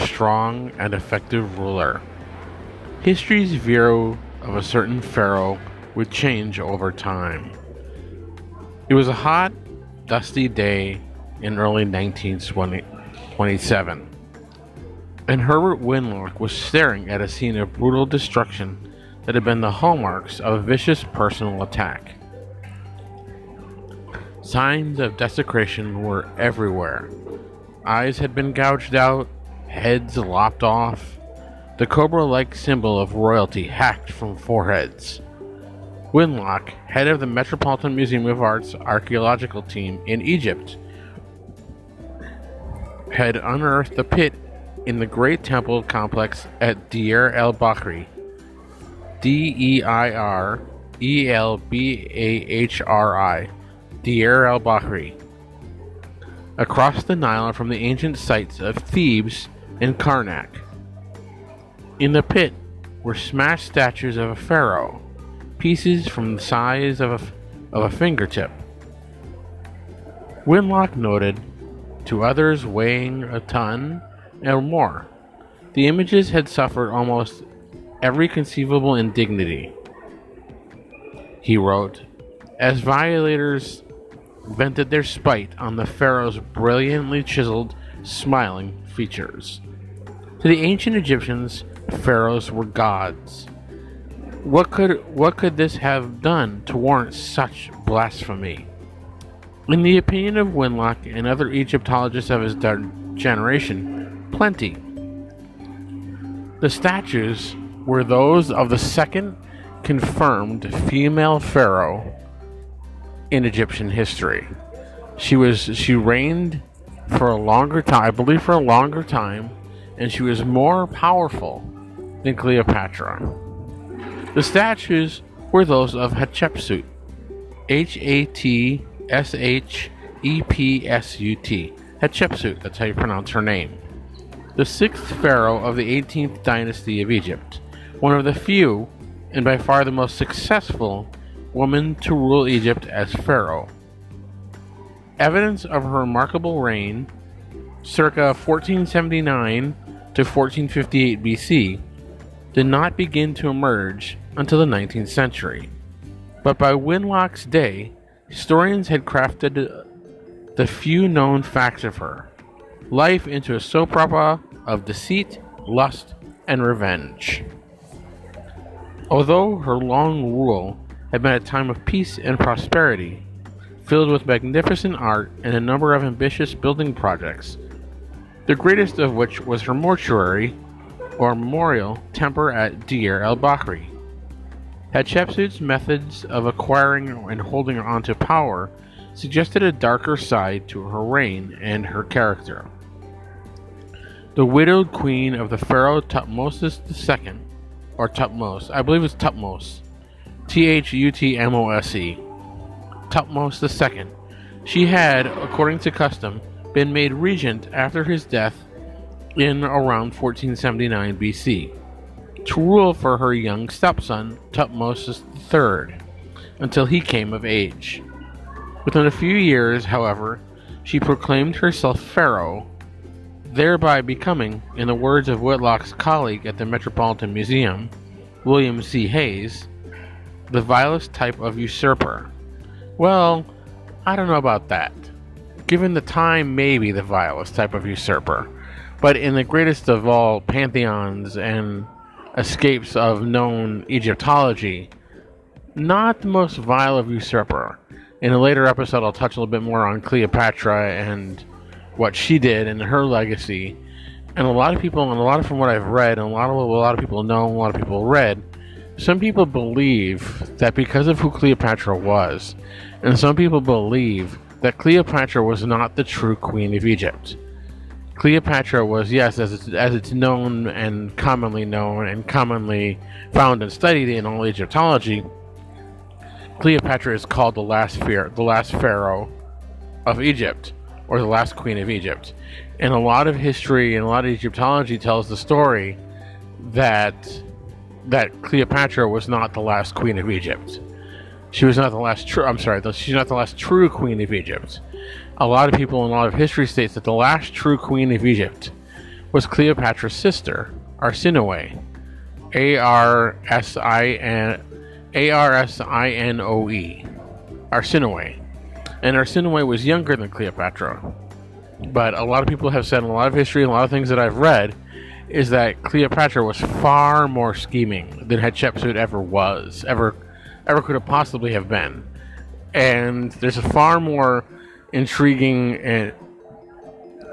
strong and effective ruler. History's view of a certain pharaoh would change over time. It was a hot, dusty day in early 1927, and Herbert Winlock was staring at a scene of brutal destruction that had been the hallmarks of a vicious personal attack. Signs of desecration were everywhere. Eyes had been gouged out, heads lopped off, the cobra like symbol of royalty hacked from foreheads. Winlock, head of the Metropolitan Museum of Art's archaeological team in Egypt, had unearthed the pit in the Great Temple complex at Deir el Bahri. D E I R E L B A H R I. Deir el Bahri. Across the Nile from the ancient sites of Thebes and Karnak. In the pit were smashed statues of a pharaoh, pieces from the size of a, of a fingertip. Winlock noted, to others weighing a ton or more, the images had suffered almost every conceivable indignity. He wrote, as violators vented their spite on the pharaoh's brilliantly chiseled, smiling features. To the ancient Egyptians, pharaohs were gods. What could what could this have done to warrant such blasphemy? In the opinion of Winlock and other Egyptologists of his generation, plenty. The statues were those of the second confirmed female pharaoh in Egyptian history. She was she reigned for a longer time, I believe for a longer time, and she was more powerful than Cleopatra. The statues were those of Hatshepsut, H A T S H E P S U T. Hatshepsut, that's how you pronounce her name. The sixth pharaoh of the 18th dynasty of Egypt, one of the few, and by far the most successful, woman to rule Egypt as pharaoh. Evidence of her remarkable reign, circa 1479 to 1458 BC, did not begin to emerge until the 19th century. But by Winlock's day, historians had crafted the few known facts of her life into a soap opera of deceit, lust, and revenge. Although her long rule had been a time of peace and prosperity, filled with magnificent art and a number of ambitious building projects, the greatest of which was her mortuary or memorial temple at Deir el Bahri. Hatshepsut's methods of acquiring and holding onto power suggested a darker side to her reign and her character. The widowed queen of the pharaoh Tutmosis II, or Tutmos, I believe it's Tutmos, T H U T M O S E, Tutmos II. She had, according to custom, been made regent after his death in around 1479 BC, to rule for her young stepson, Tutmosis III, until he came of age. Within a few years, however, she proclaimed herself pharaoh, thereby becoming, in the words of Winlock's colleague at the Metropolitan Museum, William C. Hayes, the vilest type of usurper. Well, I don't know about that. Given the time, maybe the vilest type of usurper. But in the greatest of all pantheons and escapes of known Egyptology, not the most vile of usurper. In a later episode, I'll touch a little bit more on Cleopatra and what she did and her legacy. And a lot of people, and a lot of from what I've read, and a lot of what a lot of people know, and a lot of people read, some people believe that because of who Cleopatra was, and some people believe that Cleopatra was not the true queen of Egypt. Cleopatra was, yes, as it's, as it's known and commonly known and commonly found and studied in all Egyptology, Cleopatra is called the last pharaoh, the last pharaoh of Egypt, or the last queen of Egypt. And a lot of history and a lot of Egyptology tells the story that that Cleopatra was not the last queen of Egypt. She was not the last true. I'm sorry, she's not the last true queen of Egypt. A lot of people in a lot of history states that the last true queen of Egypt was Cleopatra's sister, Arsinoe, A R S I N A R S I N O E, Arsinoe. And Arsinoe was younger than Cleopatra. But a lot of people have said, in a lot of history, a lot of things that I've read, is that Cleopatra was far more scheming than Hatshepsut ever was, ever, ever could have possibly have been. And there's a far more intriguing and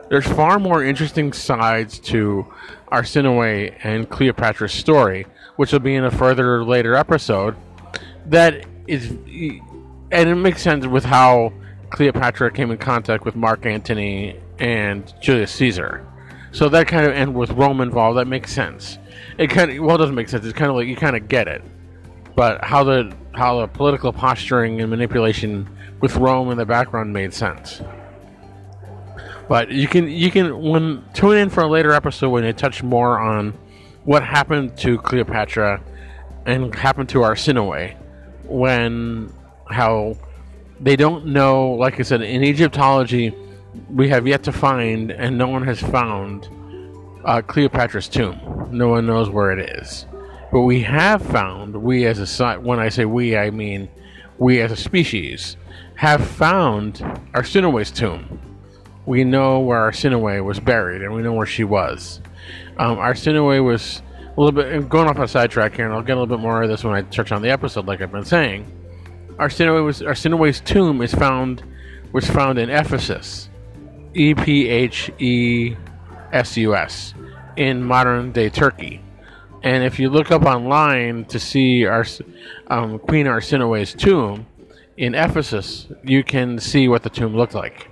there's far more interesting sides to Arsinoe and Cleopatra's story, which will be in a further later episode. That is, and it makes sense with how Cleopatra came in contact with Mark Antony and Julius Caesar. So that kind of, and with Rome involved, that makes sense. It kind of, well, it doesn't make sense. It's kind of like you kind of get it, but how the how the political posturing and manipulation with Rome in the background made sense. But you can you can when tune in for a later episode when they touch more on what happened to Cleopatra and happened to Arsinoe when how they don't know like I said in Egyptology we have yet to find and no one has found uh, Cleopatra's tomb. No one knows where it is. But we have found, we as a when I say we, I mean we as a species, have found Arsinoe's tomb we know where Arsinoe was buried, and we know where she was. Um, Arsinoe was a little bit going off on a sidetrack here, and I'll get a little bit more of this when I touch on the episode, like I've been saying. Arsinoe was Arsinoe's tomb is found was found in Ephesus, E P H E S U S, in modern day Turkey. And if you look up online to see Ars, um, Queen Arsinoe's tomb in Ephesus, you can see what the tomb looked like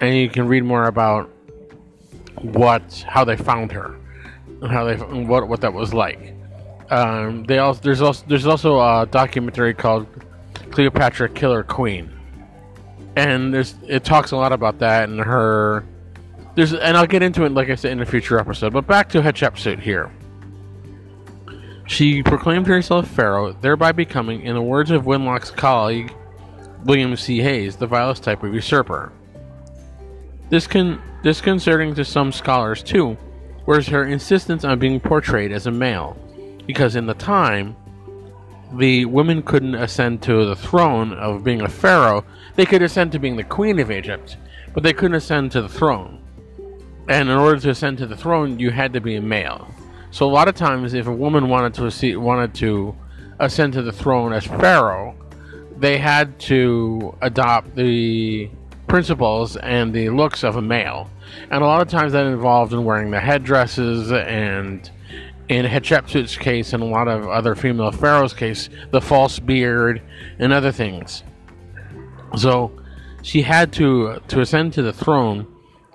and you can read more about what how they found her and how they what what that was like. Um, they also there's also there's also a documentary called Cleopatra Killer Queen, and there's it talks a lot about that and her. There's and I'll get into it like I said in a future episode. But back to Hatshepsut here. She proclaimed herself pharaoh, thereby becoming, in the words of Winlock's colleague William C. Hayes, the vilest type of usurper. Discon- disconcerting to some scholars, too, was her insistence on being portrayed as a male, because in the time, the women couldn't ascend to the throne of being a pharaoh. They could ascend to being the queen of Egypt, but they couldn't ascend to the throne. And in order to ascend to the throne, you had to be a male. So a lot of times, if a woman wanted to see, wanted to ascend to the throne as pharaoh, they had to adopt the principles and the looks of a male. And a lot of times that involved in wearing the headdresses and in Hatshepsut's case and a lot of other female pharaohs' case, the false beard and other things. So she had to to ascend to the throne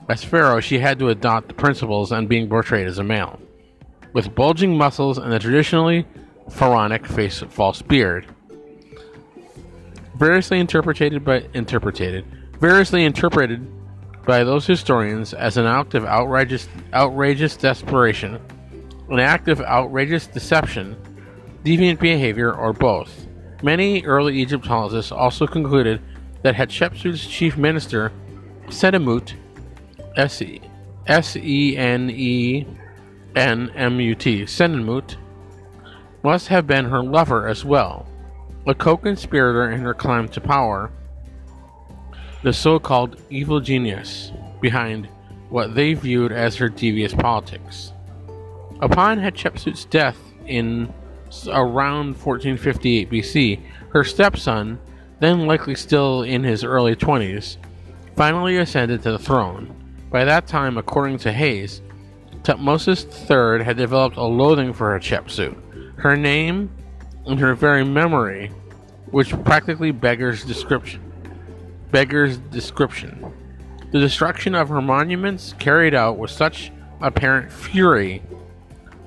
as pharaoh, she had to adopt the principles and being portrayed as a male. With bulging muscles and a traditionally pharaonic face false beard. Variously interpreted by interpreted variously interpreted by those historians as an act of outrageous, outrageous desperation, an act of outrageous deception, deviant behavior, or both. Many early Egyptologists also concluded that Hatshepsut's chief minister, Senenmut, S E N E N M U T, Senenmut, must have been her lover as well, a co conspirator in her climb to power the so called evil genius behind what they viewed as her devious politics. Upon Hatshepsut's death in around 1458 BC, her stepson, then likely still in his early 20s, finally ascended to the throne. By that time, according to Hayes, Tutmosis III had developed a loathing for Hatshepsut. Her name and her very memory, which practically beggars description, beggars description. The destruction of her monuments, carried out with such apparent fury,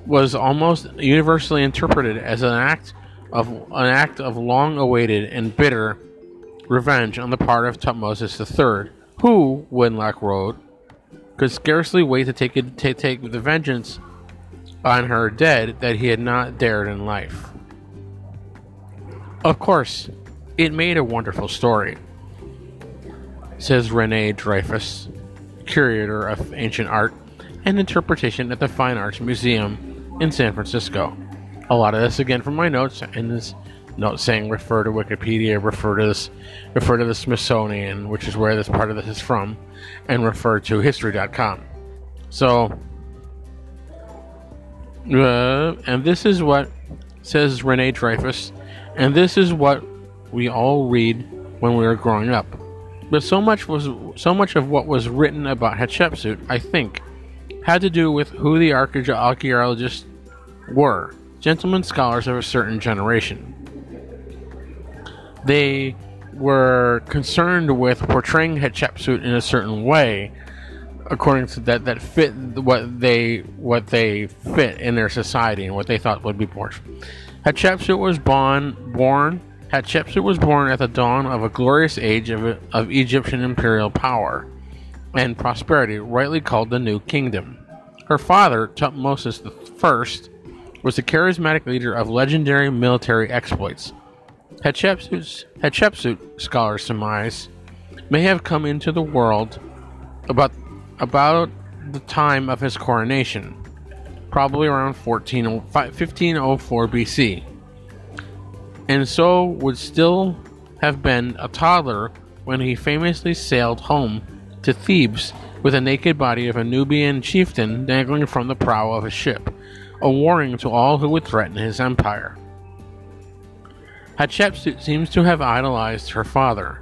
was almost universally interpreted as an act of an act of long-awaited and bitter revenge on the part of Tutmosis III, who, Winlock wrote, could scarcely wait to take, it, to take the vengeance on her dead that he had not dared in life. Of course, it made a wonderful story says Renee Dreyfus, curator of ancient art. and interpretation at the Fine Arts Museum in San Francisco. A lot of this again from my notes, and this note saying refer to Wikipedia, refer to this, refer to the Smithsonian, which is where this part of this is from, and refer to History.com. So, uh, and this is what says Renee Dreyfus, and this is what we all read when we were growing up. But so much was so much of what was written about Hatshepsut, I think, had to do with who the archaeologists were, gentlemen scholars of a certain generation. They were concerned with portraying Hatshepsut in a certain way, according to that that fit what they what they fit in their society and what they thought would be portrayed. Hatshepsut was born born Hatshepsut was born at the dawn of a glorious age of, of Egyptian imperial power and prosperity, rightly called the New Kingdom. Her father, Tutmosis I, was a charismatic leader of legendary military exploits. Hatshepsut, Hatshepsut, scholars surmise, may have come into the world about, about the time of his coronation, probably around 14, 1504 BC and so would still have been a toddler when he famously sailed home to Thebes with the naked body of a Nubian chieftain dangling from the prow of a ship, a warning to all who would threaten his empire. Hatshepsut seems to have idolized her father.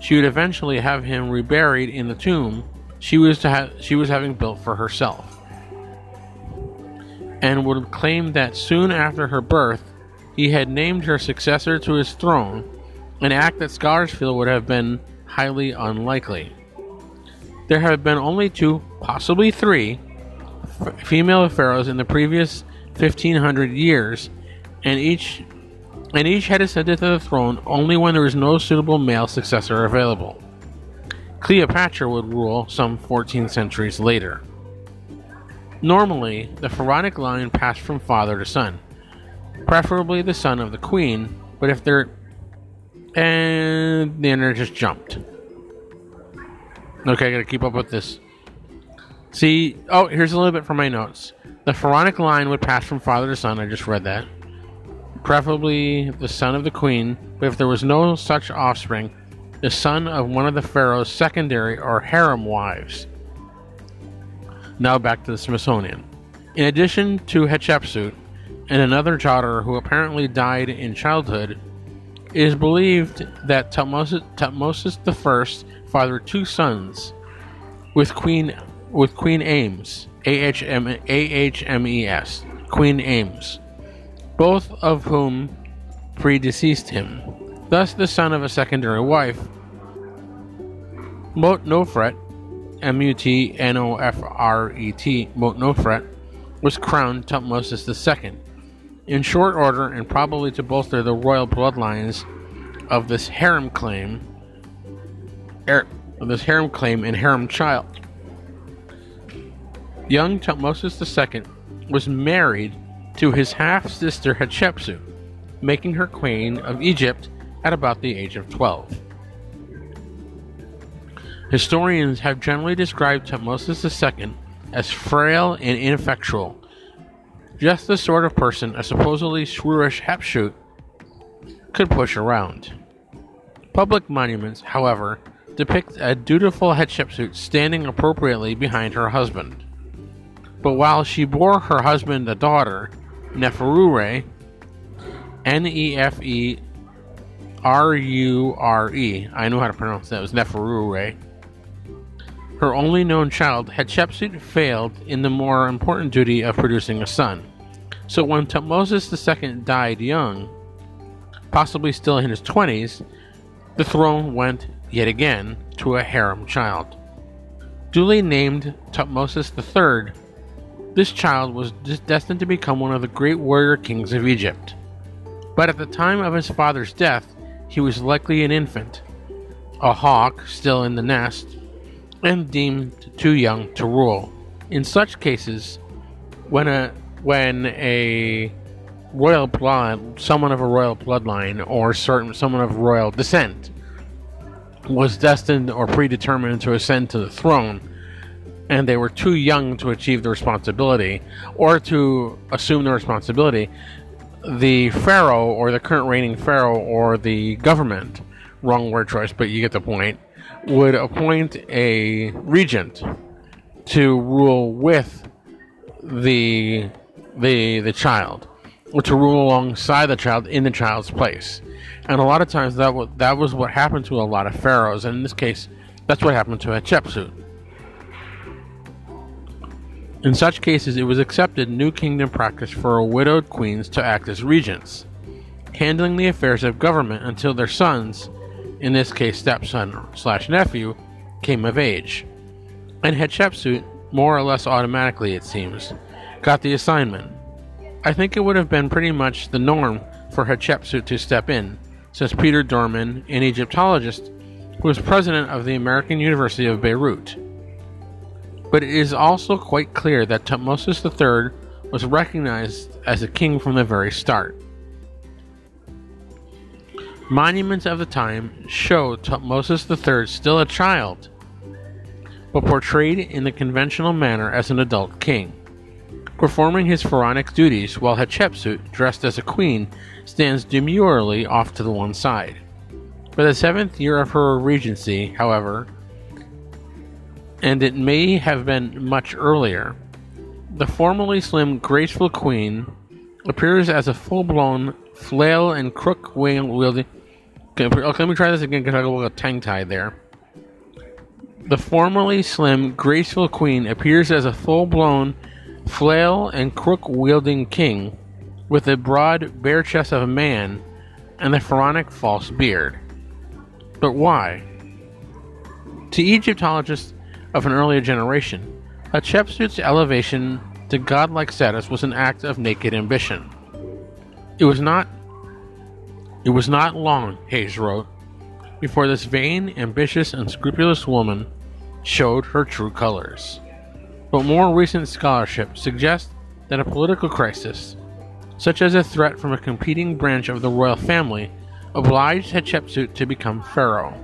She would eventually have him reburied in the tomb she was to ha- she was having built for herself, and would claim that soon after her birth he had named her successor to his throne, an act that scholars feel would have been highly unlikely. There have been only two, possibly three, f- female pharaohs in the previous 1500 years, and each and each had ascended to the throne only when there was no suitable male successor available. Cleopatra would rule some 14 centuries later. Normally, the pharaonic line passed from father to son preferably the son of the queen. But if they're and the internet just jumped. Okay, I gotta keep up with this. See, oh, here's a little bit from my notes. The pharaonic line would pass from father to son. I just read that. Preferably the son of the queen, but if there was no such offspring, the son of one of the pharaoh's secondary or harem wives. Now back to the Smithsonian. In addition to Hatshepsut, and another daughter who apparently died in childhood, it is believed that Tutmosis, Tutmosis I fathered two sons with Queen with Queen Ahmes, A-H-M, A-H-M-E-S, Queen Ahmes, both of whom predeceased him. Thus, the son of a secondary wife, Mut-Nofret, M-U-T-N-O-F-R-E-T, Mut-Nofret, was crowned Tutmosis II in short order and probably to bolster the royal bloodlines of this harem claim, er, of this harem claim and harem child. Young Tutmosis II was married to his half sister Hatshepsut, making her queen of Egypt at about the age of 12. Historians have generally described Tutmosis II as frail and ineffectual, just the sort of person a supposedly shrewish Hatshepsut could push around. Public monuments, however, depict a dutiful Hatshepsut standing appropriately behind her husband. But while she bore her husband a daughter, Neferure, N E F E R U R E, I know how to pronounce that, it was Neferure. Her only known child, Hatshepsut failed in the more important duty of producing a son. So when Tutmosis II died young, possibly still in his 20s, the throne went yet again to a harem child. Duly named Tutmosis III, this child was destined to become one of the great warrior kings of Egypt. But at the time of his father's death, he was likely an infant, a hawk still in the nest, and deemed too young to rule. In such cases, when a when a royal blood, someone of a royal bloodline, or certain someone of royal descent was destined or predetermined to ascend to the throne, and they were too young to achieve the responsibility or to assume the responsibility, the pharaoh or the current reigning pharaoh or the government, wrong word choice, but you get the point, would appoint a regent to rule with the the the child or to rule alongside the child in the child's place. And a lot of times that was, that was what happened to a lot of pharaohs, and in this case, that's what happened to Hatshepsut. In such cases, it was accepted New Kingdom practice for widowed queens to act as regents, handling the affairs of government until their sons, in this case stepson slash nephew, came of age. And Hatshepsut, more or less automatically it seems, got the assignment. I think it would have been pretty much the norm for Hatshepsut to step in, says Peter Dorman, an Egyptologist who was president of the American University of Beirut. But it is also quite clear that Tutmosis III was recognized as a king from the very start. Monuments of the time show Tutmosis III still a child, but portrayed in the conventional manner as an adult king. Performing his pharaonic duties while Hatshepsut, dressed as a queen, stands demurely off to the one side. For the seventh year of her regency, however, and it may have been much earlier, the formerly slim, graceful queen appears as a full blown flail and crook wielding. Okay, let me try this again because I got a tongue tied there. The formerly slim, graceful queen appears as a full blown flail and crook wielding king with the broad, bare chest of a man and the pharaonic false beard. But why? To Egyptologists of an earlier generation, Hatshepsut's elevation to godlike status was an act of naked ambition. It was not it was not long, Hayes wrote, before this vain, ambitious, and scrupulous woman showed her true colors. But more recent scholarship suggests that a political crisis, such as a threat from a competing branch of the royal family, obliged Hatshepsut to become pharaoh.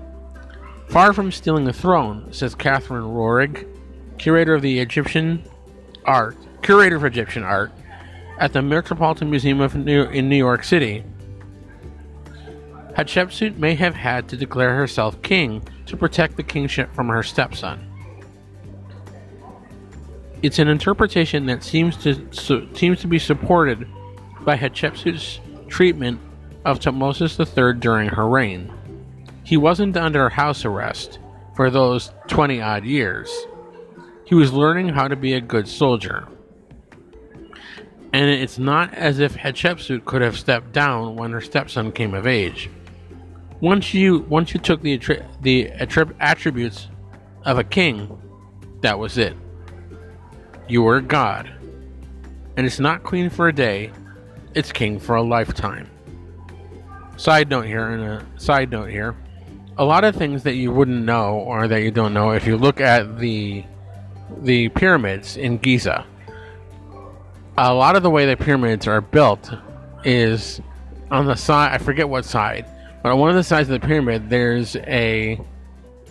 Far from stealing the throne, says Catherine Roehrig, curator of the Egyptian art, curator of Egyptian art at the Metropolitan Museum of New, in New York City, Hatshepsut may have had to declare herself king to protect the kingship from her stepson. It's an interpretation that seems to seems to be supported by Hatshepsut's treatment of Tutmosis III during her reign. He wasn't under house arrest for those 20 odd years. He was learning how to be a good soldier. And it's not as if Hatshepsut could have stepped down when her stepson came of age once you once you took the the attributes of a king, that was it. You were a god, and it's not queen for a day; it's king for a lifetime. Side note here, and a side note here, a lot of things that you wouldn't know or that you don't know if you look at the the pyramids in Giza. A lot of the way the pyramids are built is on the side. I forget what side but on one of the sides of the pyramid, there's a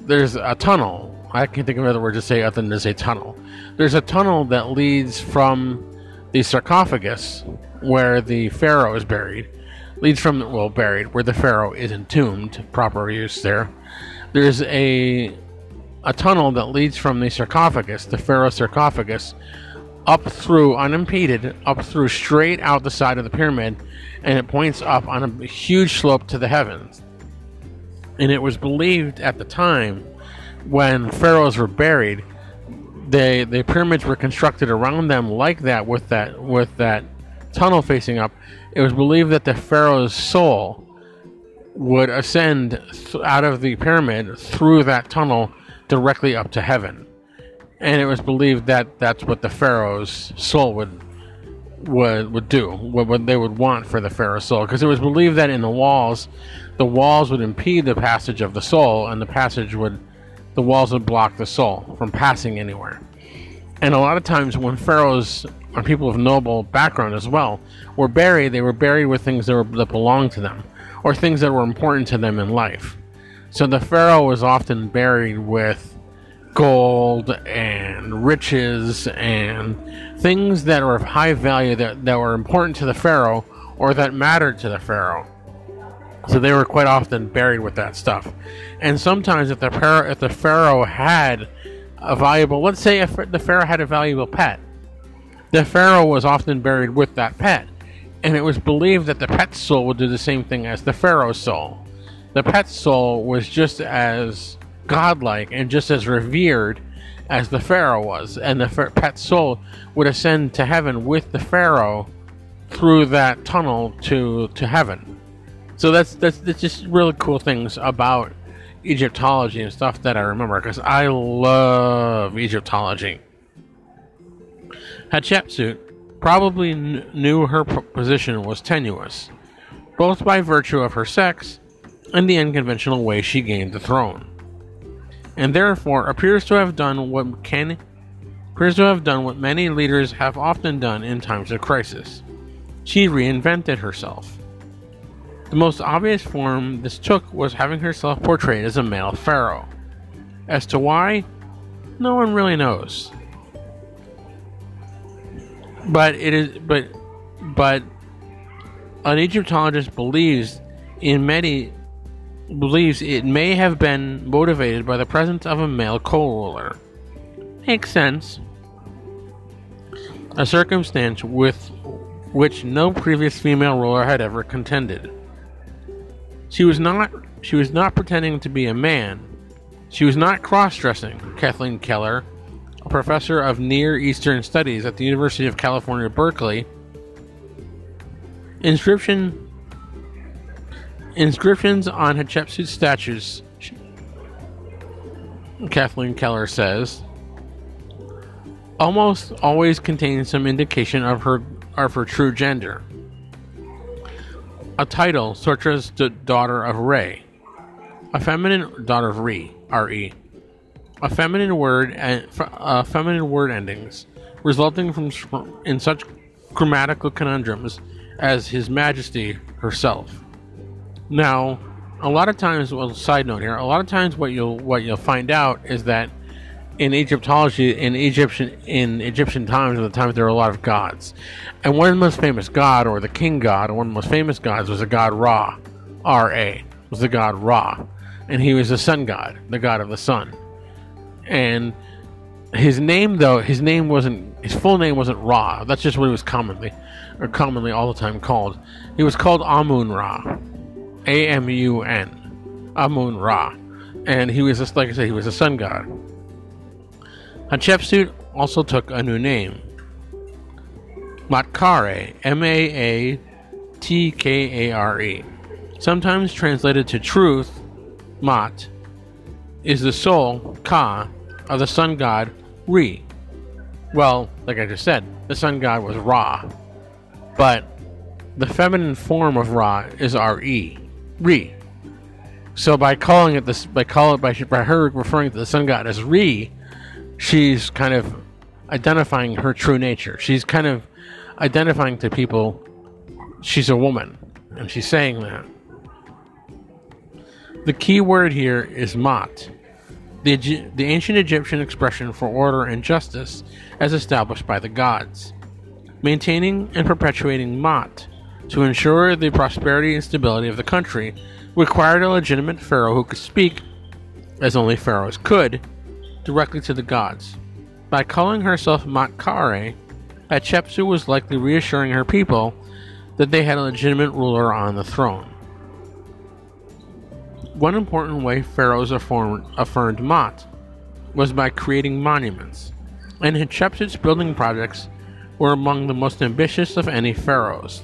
there's a tunnel. I can't think of another word to say other than to say tunnel. There's a tunnel that leads from the sarcophagus where the pharaoh is buried, leads from well buried where the pharaoh is entombed. Proper use there. There's a a tunnel that leads from the sarcophagus, the pharaoh sarcophagus, up through unimpeded, up through straight out the side of the pyramid and it points up on a huge slope to the heavens. And it was believed at the time when pharaohs were buried, they the pyramids were constructed around them like that with that with that tunnel facing up. It was believed that the pharaoh's soul would ascend th- out of the pyramid through that tunnel directly up to heaven. And it was believed that that's what the pharaoh's soul would would would do, what, what they would want for the pharaoh's soul, because it was believed that in the walls, the walls would impede the passage of the soul, and the passage would, the walls would block the soul from passing anywhere. And a lot of times, when pharaohs or people of noble background as well were buried, they were buried with things that, were, that belonged to them, or things that were important to them in life. So the pharaoh was often buried with gold and riches and things that were of high value that, that were important to the pharaoh or that mattered to the pharaoh. So they were quite often buried with that stuff. And sometimes, if the pharaoh, if the pharaoh had a valuable, let's say if the pharaoh had a valuable pet, the pharaoh was often buried with that pet, and it was believed that the pet's soul would do the same thing as the pharaoh's soul. The pet's soul was just as godlike and just as revered as the pharaoh was, and the pet's soul would ascend to heaven with the pharaoh through that tunnel to to heaven. So that's that's, that's just really cool things about Egyptology and stuff that I remember because I love Egyptology. Hatshepsut probably kn- knew her position was tenuous, both by virtue of her sex and the unconventional way she gained the throne, and therefore appears to have done what can appears to have done what many leaders have often done in times of crisis. She reinvented herself. The most obvious form this took was having herself portrayed as a male pharaoh. As to why, no one really knows. But it is but but an Egyptologist believes in many believes it may have been motivated by the presence of a male co-ruler. Makes sense. A circumstance with which no previous female ruler had ever contended. She was not she was not pretending to be a man. She was not cross-dressing, Cathleen Keller, a professor of Near Eastern Studies at the University of California, Berkeley. Inscription inscriptions on Hatshepsut statues, Cathleen Keller says, almost always contain some indication of her of her true gender. A title, such as the daughter of Re, a feminine daughter of Re, R-E, a feminine word and uh, feminine word endings, resulting from in such grammatical conundrums as His Majesty herself. Now, a lot of times, well, side note here, a lot of times what you'll what you'll find out is that in Egyptology, in Egyptian in Egyptian times, at the time there were a lot of gods, and one of the most famous god, or the king god, one of the most famous gods, was the god Ra, R A, was the god Ra, and he was the sun god, the god of the sun, and his name though his name wasn't his full name wasn't Ra. That's just what he was commonly, or commonly all the time called. He was called Amun Ra, A M U N, Amun Ra, and he was just like I said, he was a sun god. Hatshepsut also took a new name. Maatkare, M A A T K A R E, sometimes translated to truth, Maat, is the soul, Ka, of the sun god, Re. Well, like I just said, the sun god was Ra, but the feminine form of Ra is Re, Re. So by calling it this, by call it by, by her referring to the sun god as Re, she's kind of identifying her true nature. She's kind of identifying to people she's a woman, and she's saying that. The key word here is maat, the, the ancient Egyptian expression for order and justice as established by the gods. Maintaining and perpetuating maat to ensure the prosperity and stability of the country required a legitimate pharaoh who could speak, as only pharaohs could, directly to the gods. By calling herself Maatkare, Hatshepsut was likely reassuring her people that they had a legitimate ruler on the throne. One important way pharaohs affirmed, affirmed Maat was by creating monuments, and Hatshepsut's building projects were among the most ambitious of any pharaohs.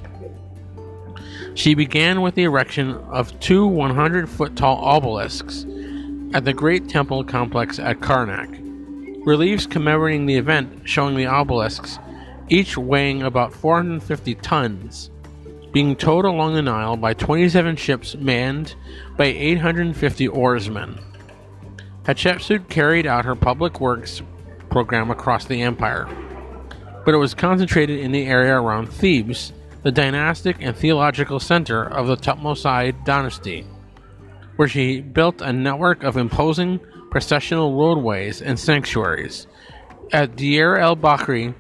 She began with the erection of two 100 foot tall obelisks at the Great Temple Complex at Karnak. Reliefs commemorating the event showing the obelisks, each weighing about 450 tons, being towed along the Nile by 27 ships manned by 850 oarsmen. Hatshepsut carried out her public works program across the empire, but it was concentrated in the area around Thebes, the dynastic and theological center of the Thutmoside dynasty where she built a network of imposing processional roadways, and sanctuaries. At Deir el Bahri,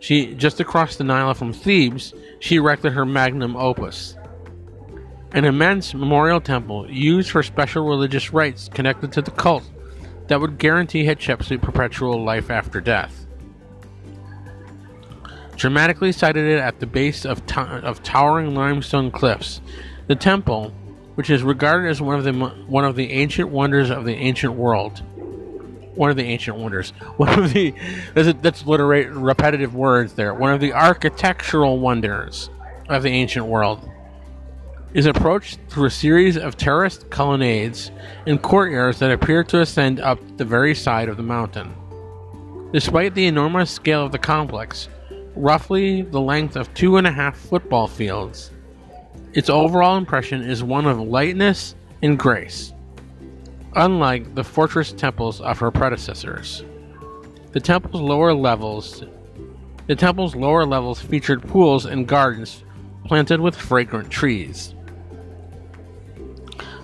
she just across the Nile from Thebes, she erected her magnum opus. An immense memorial temple used for special religious rites connected to the cult that would guarantee Hatshepsut perpetual life after death. Dramatically sited at the base of, to- of towering limestone cliffs, the temple, which is regarded as one of the one of the ancient wonders of the ancient world, one of the ancient wonders, one of the that's, that's literate repetitive words there, one of the architectural wonders of the ancient world is approached through a series of terraced colonnades and courtyards that appear to ascend up the very side of the mountain. Despite the enormous scale of the complex, roughly the length of two and a half football fields, its overall impression is one of lightness and grace, unlike the fortress temples of her predecessors. The temple's lower levels the temple's lower levels featured pools and gardens planted with fragrant trees.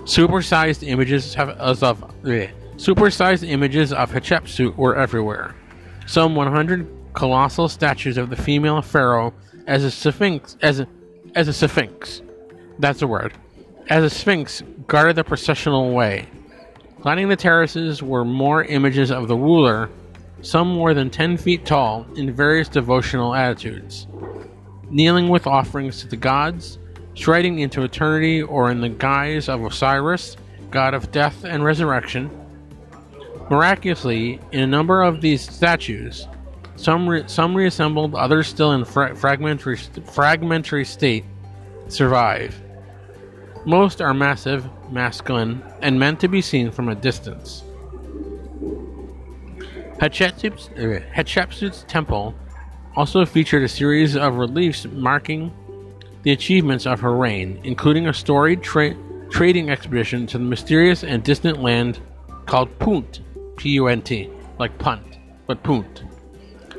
Supersized images of, of bleh, supersized images of Hatshepsut were everywhere. Some 100 colossal statues of the female pharaoh as a sphinx as a, as a sphinx. That's a word. As a sphinx guarded the processional way. Lining the terraces were more images of the ruler, some more than 10 feet tall, in various devotional attitudes. Kneeling with offerings to the gods, striding into eternity or in the guise of Osiris, god of death and resurrection. Miraculously, in a number of these statues, some, re- some reassembled, others still in fra- fragmentary, fragmentary state, survive. Most are massive, masculine, and meant to be seen from a distance. Hatshepsut's, uh, Hatshepsut's temple also featured a series of reliefs marking the achievements of her reign, including a storied tra- trading expedition to the mysterious and distant land called Punt, P-U-N-T, like punt, but Punt,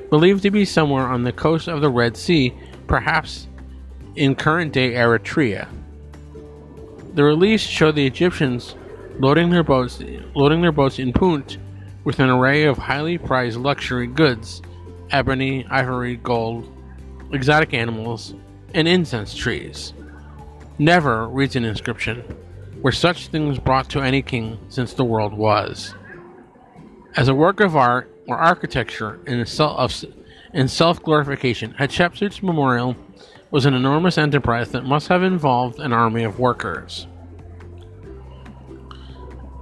believed to be somewhere on the coast of the Red Sea, perhaps in current-day Eritrea. The reliefs show the Egyptians loading their boats, loading their boats in Punt with an array of highly prized luxury goods, ebony, ivory, gold, exotic animals, and incense trees. Never, reads an inscription, were such things brought to any king since the world was. As a work of art or architecture in, self glorification, Hatshepsut's memorial was an enormous enterprise that must have involved an army of workers.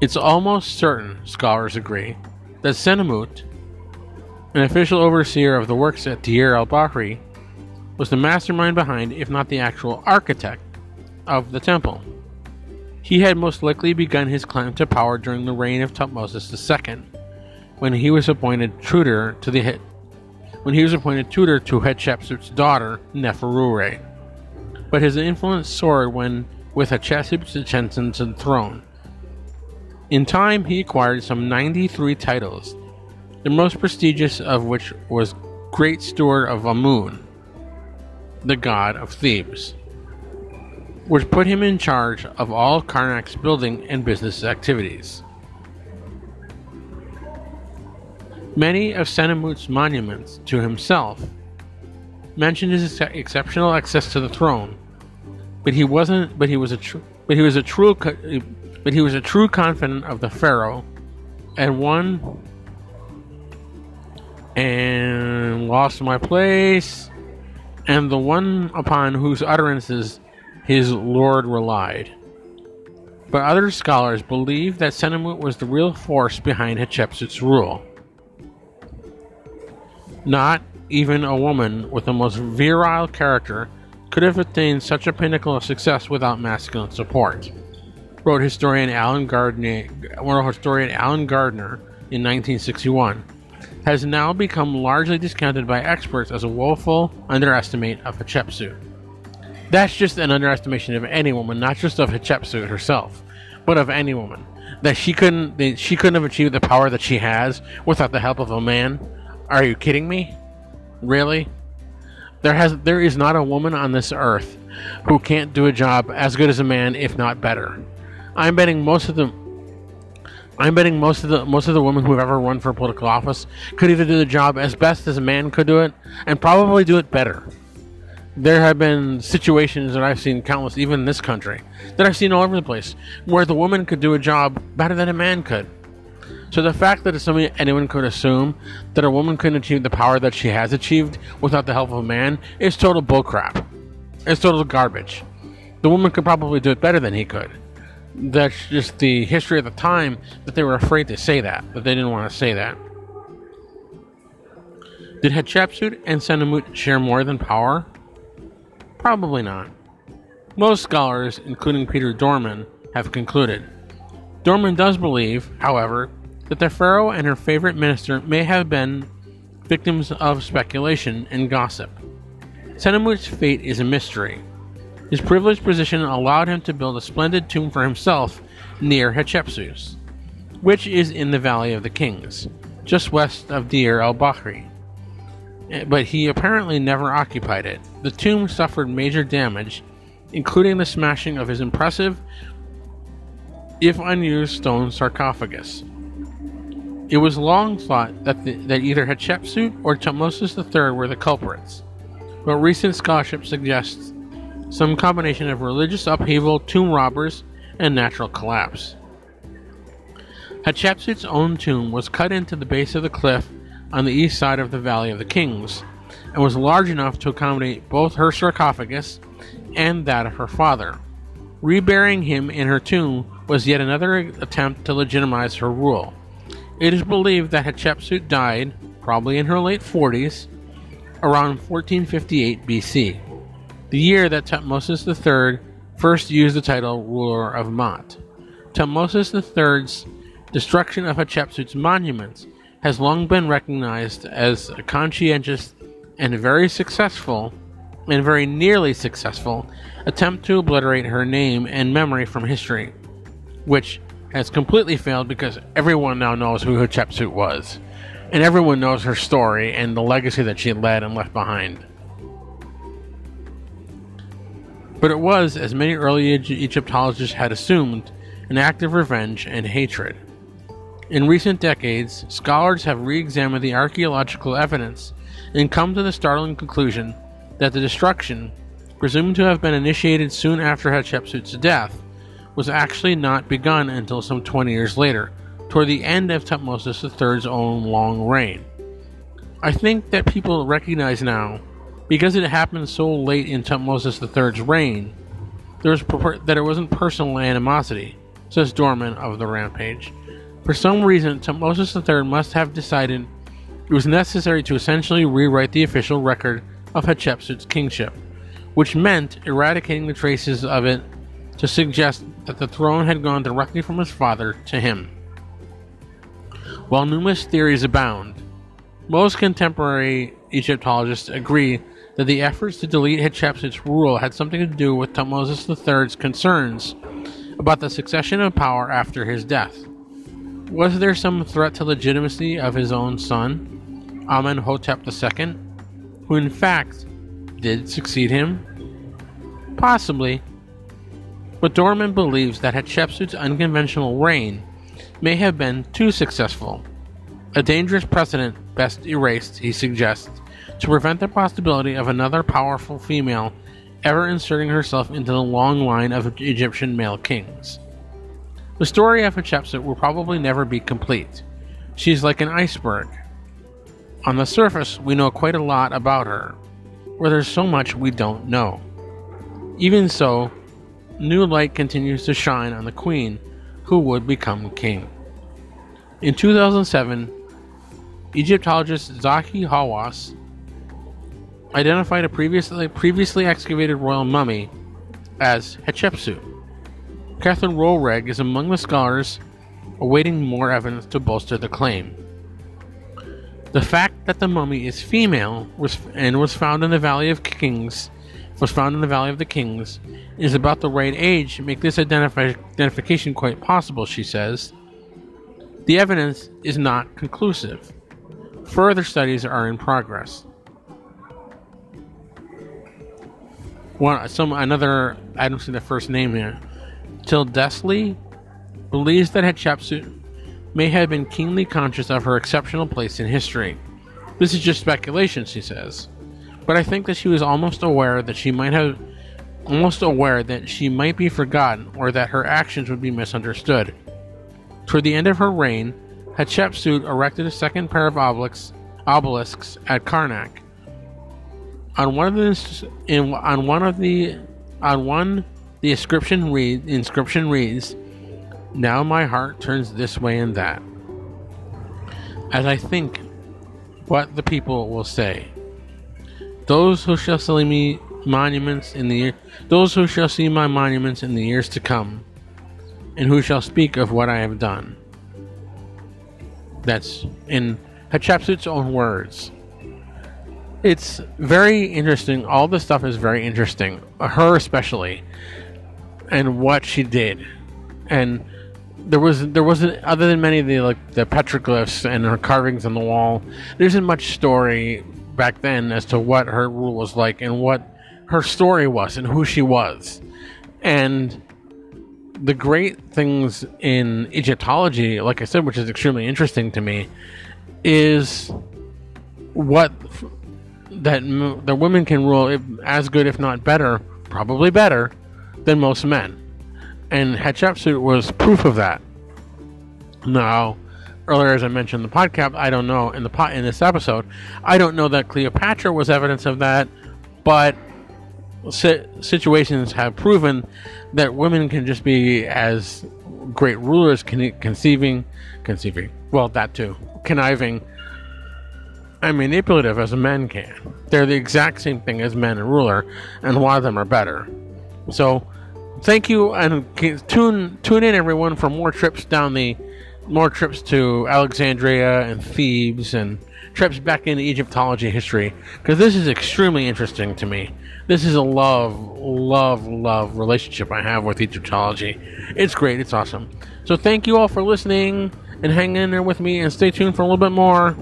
It's almost certain, scholars agree, that Senenmut, an official overseer of the works at Deir el Bahri, was the mastermind behind, if not the actual architect, of the temple. He had most likely begun his climb to power during the reign of Tutmosis II, when he was appointed tutor to the when he was appointed tutor to Hatshepsut's daughter Neferure. But his influence soared when with Hatshepsut's ascension to the throne. In time, he acquired some 93 titles, the most prestigious of which was Great Steward of Amun, the god of Thebes, which put him in charge of all Karnak's building and business activities. Many of Senenmut's monuments to himself mention his ex- exceptional access to the throne, but he wasn't. But he was a true. But he was a true. But he was a true confidant of the pharaoh, and one. And lost my place and the one upon whose utterances his lord relied. But other scholars believe that Senenmut was the real force behind Hatshepsut's rule. Not even a woman with the most virile character could have attained such a pinnacle of success without masculine support, wrote historian Alan Gardiner, historian Alan Gardiner in 1961 has now become largely discounted by experts as a woeful underestimate of Hatshepsut. That's just an underestimation of any woman, not just of Hatshepsut herself, but of any woman. That she couldn't that she couldn't have achieved the power that she has without the help of a man. Are you kidding me? Really? There has there is not a woman on this earth who can't do a job as good as a man, if not better. I'm betting most of them I'm betting most of the most of the women who've ever run for political office could either do the job as best as a man could do it, and probably do it better. There have been situations that I've seen countless, even in this country, that I've seen all over the place, where the woman could do a job better than a man could. So the fact that somebody, anyone could assume that a woman couldn't achieve the power that she has achieved without the help of a man is total bullcrap. It's total garbage. The woman could probably do it better than he could that's just the history of the time that they were afraid to say that, that they didn't want to say that. Did Hatshepsut and Senenmut share more than power? Probably not. Most scholars, including Peter Dorman, have concluded. Dorman does believe, however, that the pharaoh and her favorite minister may have been victims of speculation and gossip. Senenmut's fate is a mystery, his privileged position allowed him to build a splendid tomb for himself near Hatshepsut, which is in the Valley of the Kings, just west of Deir el Bahri. Eh, but he apparently never occupied it. The tomb suffered major damage, including the smashing of his impressive, if unused, stone sarcophagus. It was long thought that, the, that either Hatshepsut or Tutmosis III were the culprits, but recent scholarship suggests some combination of religious upheaval, tomb robbers, and natural collapse. Hatshepsut's own tomb was cut into the base of the cliff on the east side of the Valley of the Kings, and was large enough to accommodate both her sarcophagus and that of her father. Reburying him in her tomb was yet another attempt to legitimize her rule. It is believed that Hatshepsut died, probably in her late 40s, around 1458 BC the year that Tutmosis III first used the title ruler of Maat. Tutmosis III's destruction of Hatshepsut's monuments has long been recognized as a conscientious and very successful, and very nearly successful, attempt to obliterate her name and memory from history, which has completely failed because everyone now knows who Hatshepsut was, and everyone knows her story and the legacy that she led and left behind. But it was, as many early Egyptologists had assumed, an act of revenge and hatred. In recent decades, scholars have re examined the archaeological evidence and come to the startling conclusion that the destruction, presumed to have been initiated soon after Hatshepsut's death, was actually not begun until some 20 years later, toward the end of Thutmose III's own long reign. I think that people recognize now because it happened so late in Tutmosis III's reign, there was that it wasn't personal animosity, says Dorman of the Rampage. For some reason, Tutmosis III must have decided it was necessary to essentially rewrite the official record of Hatshepsut's kingship, which meant eradicating the traces of it to suggest that the throne had gone directly from his father to him. While numerous theories abound, most contemporary Egyptologists agree that the efforts to delete Hatshepsut's rule had something to do with Thutmose III's concerns about the succession of power after his death. Was there some threat to legitimacy of his own son, Amenhotep II, who in fact did succeed him? Possibly. But Dorman believes that Hatshepsut's unconventional reign may have been too successful. A dangerous precedent best erased, he suggests, to prevent the possibility of another powerful female ever inserting herself into the long line of Egyptian male kings. The story of Hatshepsut will probably never be complete. She's like an iceberg. On the surface, we know quite a lot about her, where there's so much we don't know. Even so, new light continues to shine on the queen who would become king. In 2007, Egyptologist Zahi Hawass identified a previously previously excavated royal mummy as Hatshepsut. Catherine Roehrig is among the scholars awaiting more evidence to bolster the claim. The fact that the mummy is female was and was found in the Valley of Kings was found in the Valley of the Kings is about the right age to make this identifi- identification quite possible, she says. The evidence is not conclusive. Further studies are in progress. one some another I don't see the first name here. Tyldesley believes that Hatshepsut may have been keenly conscious of her exceptional place in history. This is just speculation, she says. But I think that she was almost aware that she might have almost aware that she might be forgotten or that her actions would be misunderstood. Toward the end of her reign, Hatshepsut erected a second pair of obelisks, obelisks at Karnak. On one of the in, on one of the on one the inscription read inscription reads, "Now my heart turns this way and that." As I think what the people will say. Those who shall see me monuments in the those who shall see my monuments in the years to come, and who shall speak of what I have done. That's in Hatshepsut's own words. It's very interesting. All this stuff is very interesting. Her especially, and what she did, and there was there wasn't other than many of the like the petroglyphs and her carvings on the wall. There isn't much story back then as to what her rule was like and what her story was and who she was. And the great things in Egyptology, like I said, which is extremely interesting to me, is what that the women can rule as good, if not better, probably better than most men. And Hatshepsut was proof of that. Now, earlier as I mentioned the podcast, I don't know in the pot in this episode, I don't know that Cleopatra was evidence of that, but situations have proven that women can just be as great rulers, con- conceiving, conceiving, well, that too, conniving, and manipulative as men can. They're the exact same thing as men and ruler, and a lot of them are better. So, thank you, and tune tune in everyone for more trips down the, more trips to Alexandria and Thebes and trips back into Egyptology history because this is extremely interesting to me. This is a love, love, love relationship I have with Egyptology. It's great. It's awesome. So thank you all for listening and hang in there with me and stay tuned for a little bit more.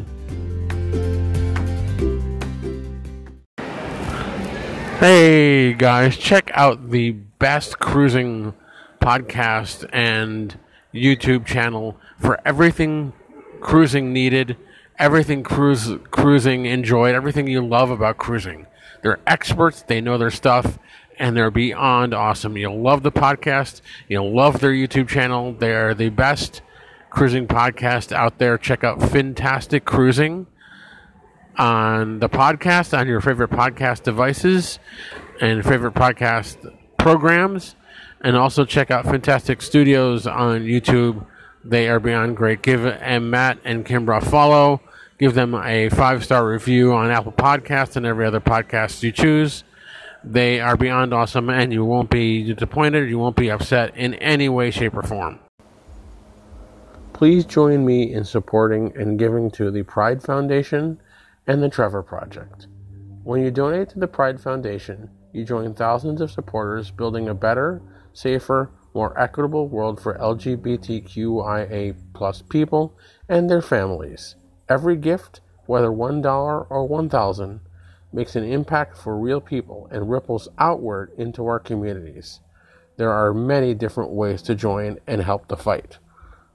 Hey guys, check out the best cruising podcast and YouTube channel for everything cruising needed, everything cruise cruising enjoyed, everything you love about cruising. They're experts, they know their stuff, and they're beyond awesome. You'll love the podcast, you'll love their YouTube channel. They're the best cruising podcast out there. Check out Fantastic Cruising on the podcast on your favorite podcast devices and favorite podcast programs. And also check out Fantastic Studios on YouTube. They are beyond great. Give Matt and Kimbra a follow give them a five star review on Apple Podcasts and every other podcast you choose. They are beyond awesome, and you won't be disappointed, you won't be upset in any way, shape, or form. Please join me in supporting and giving to the Pride Foundation and the Trevor Project. When you donate to the Pride Foundation, you join thousands of supporters building a better, safer, more equitable world for LGBTQIA plus people and their families. Every gift, whether $1 or 1000 makes an impact for real people and ripples outward into our communities. There are many different ways to join and help the fight.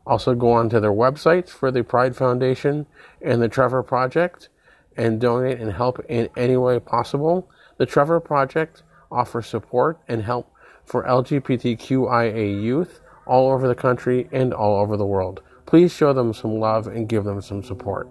Also, go on to their websites for the Pride Foundation and the Trevor Project and donate and help in any way possible. The Trevor Project offers support and help for LGBTQIA youth all over the country and all over the world. Please show them some love and give them some support.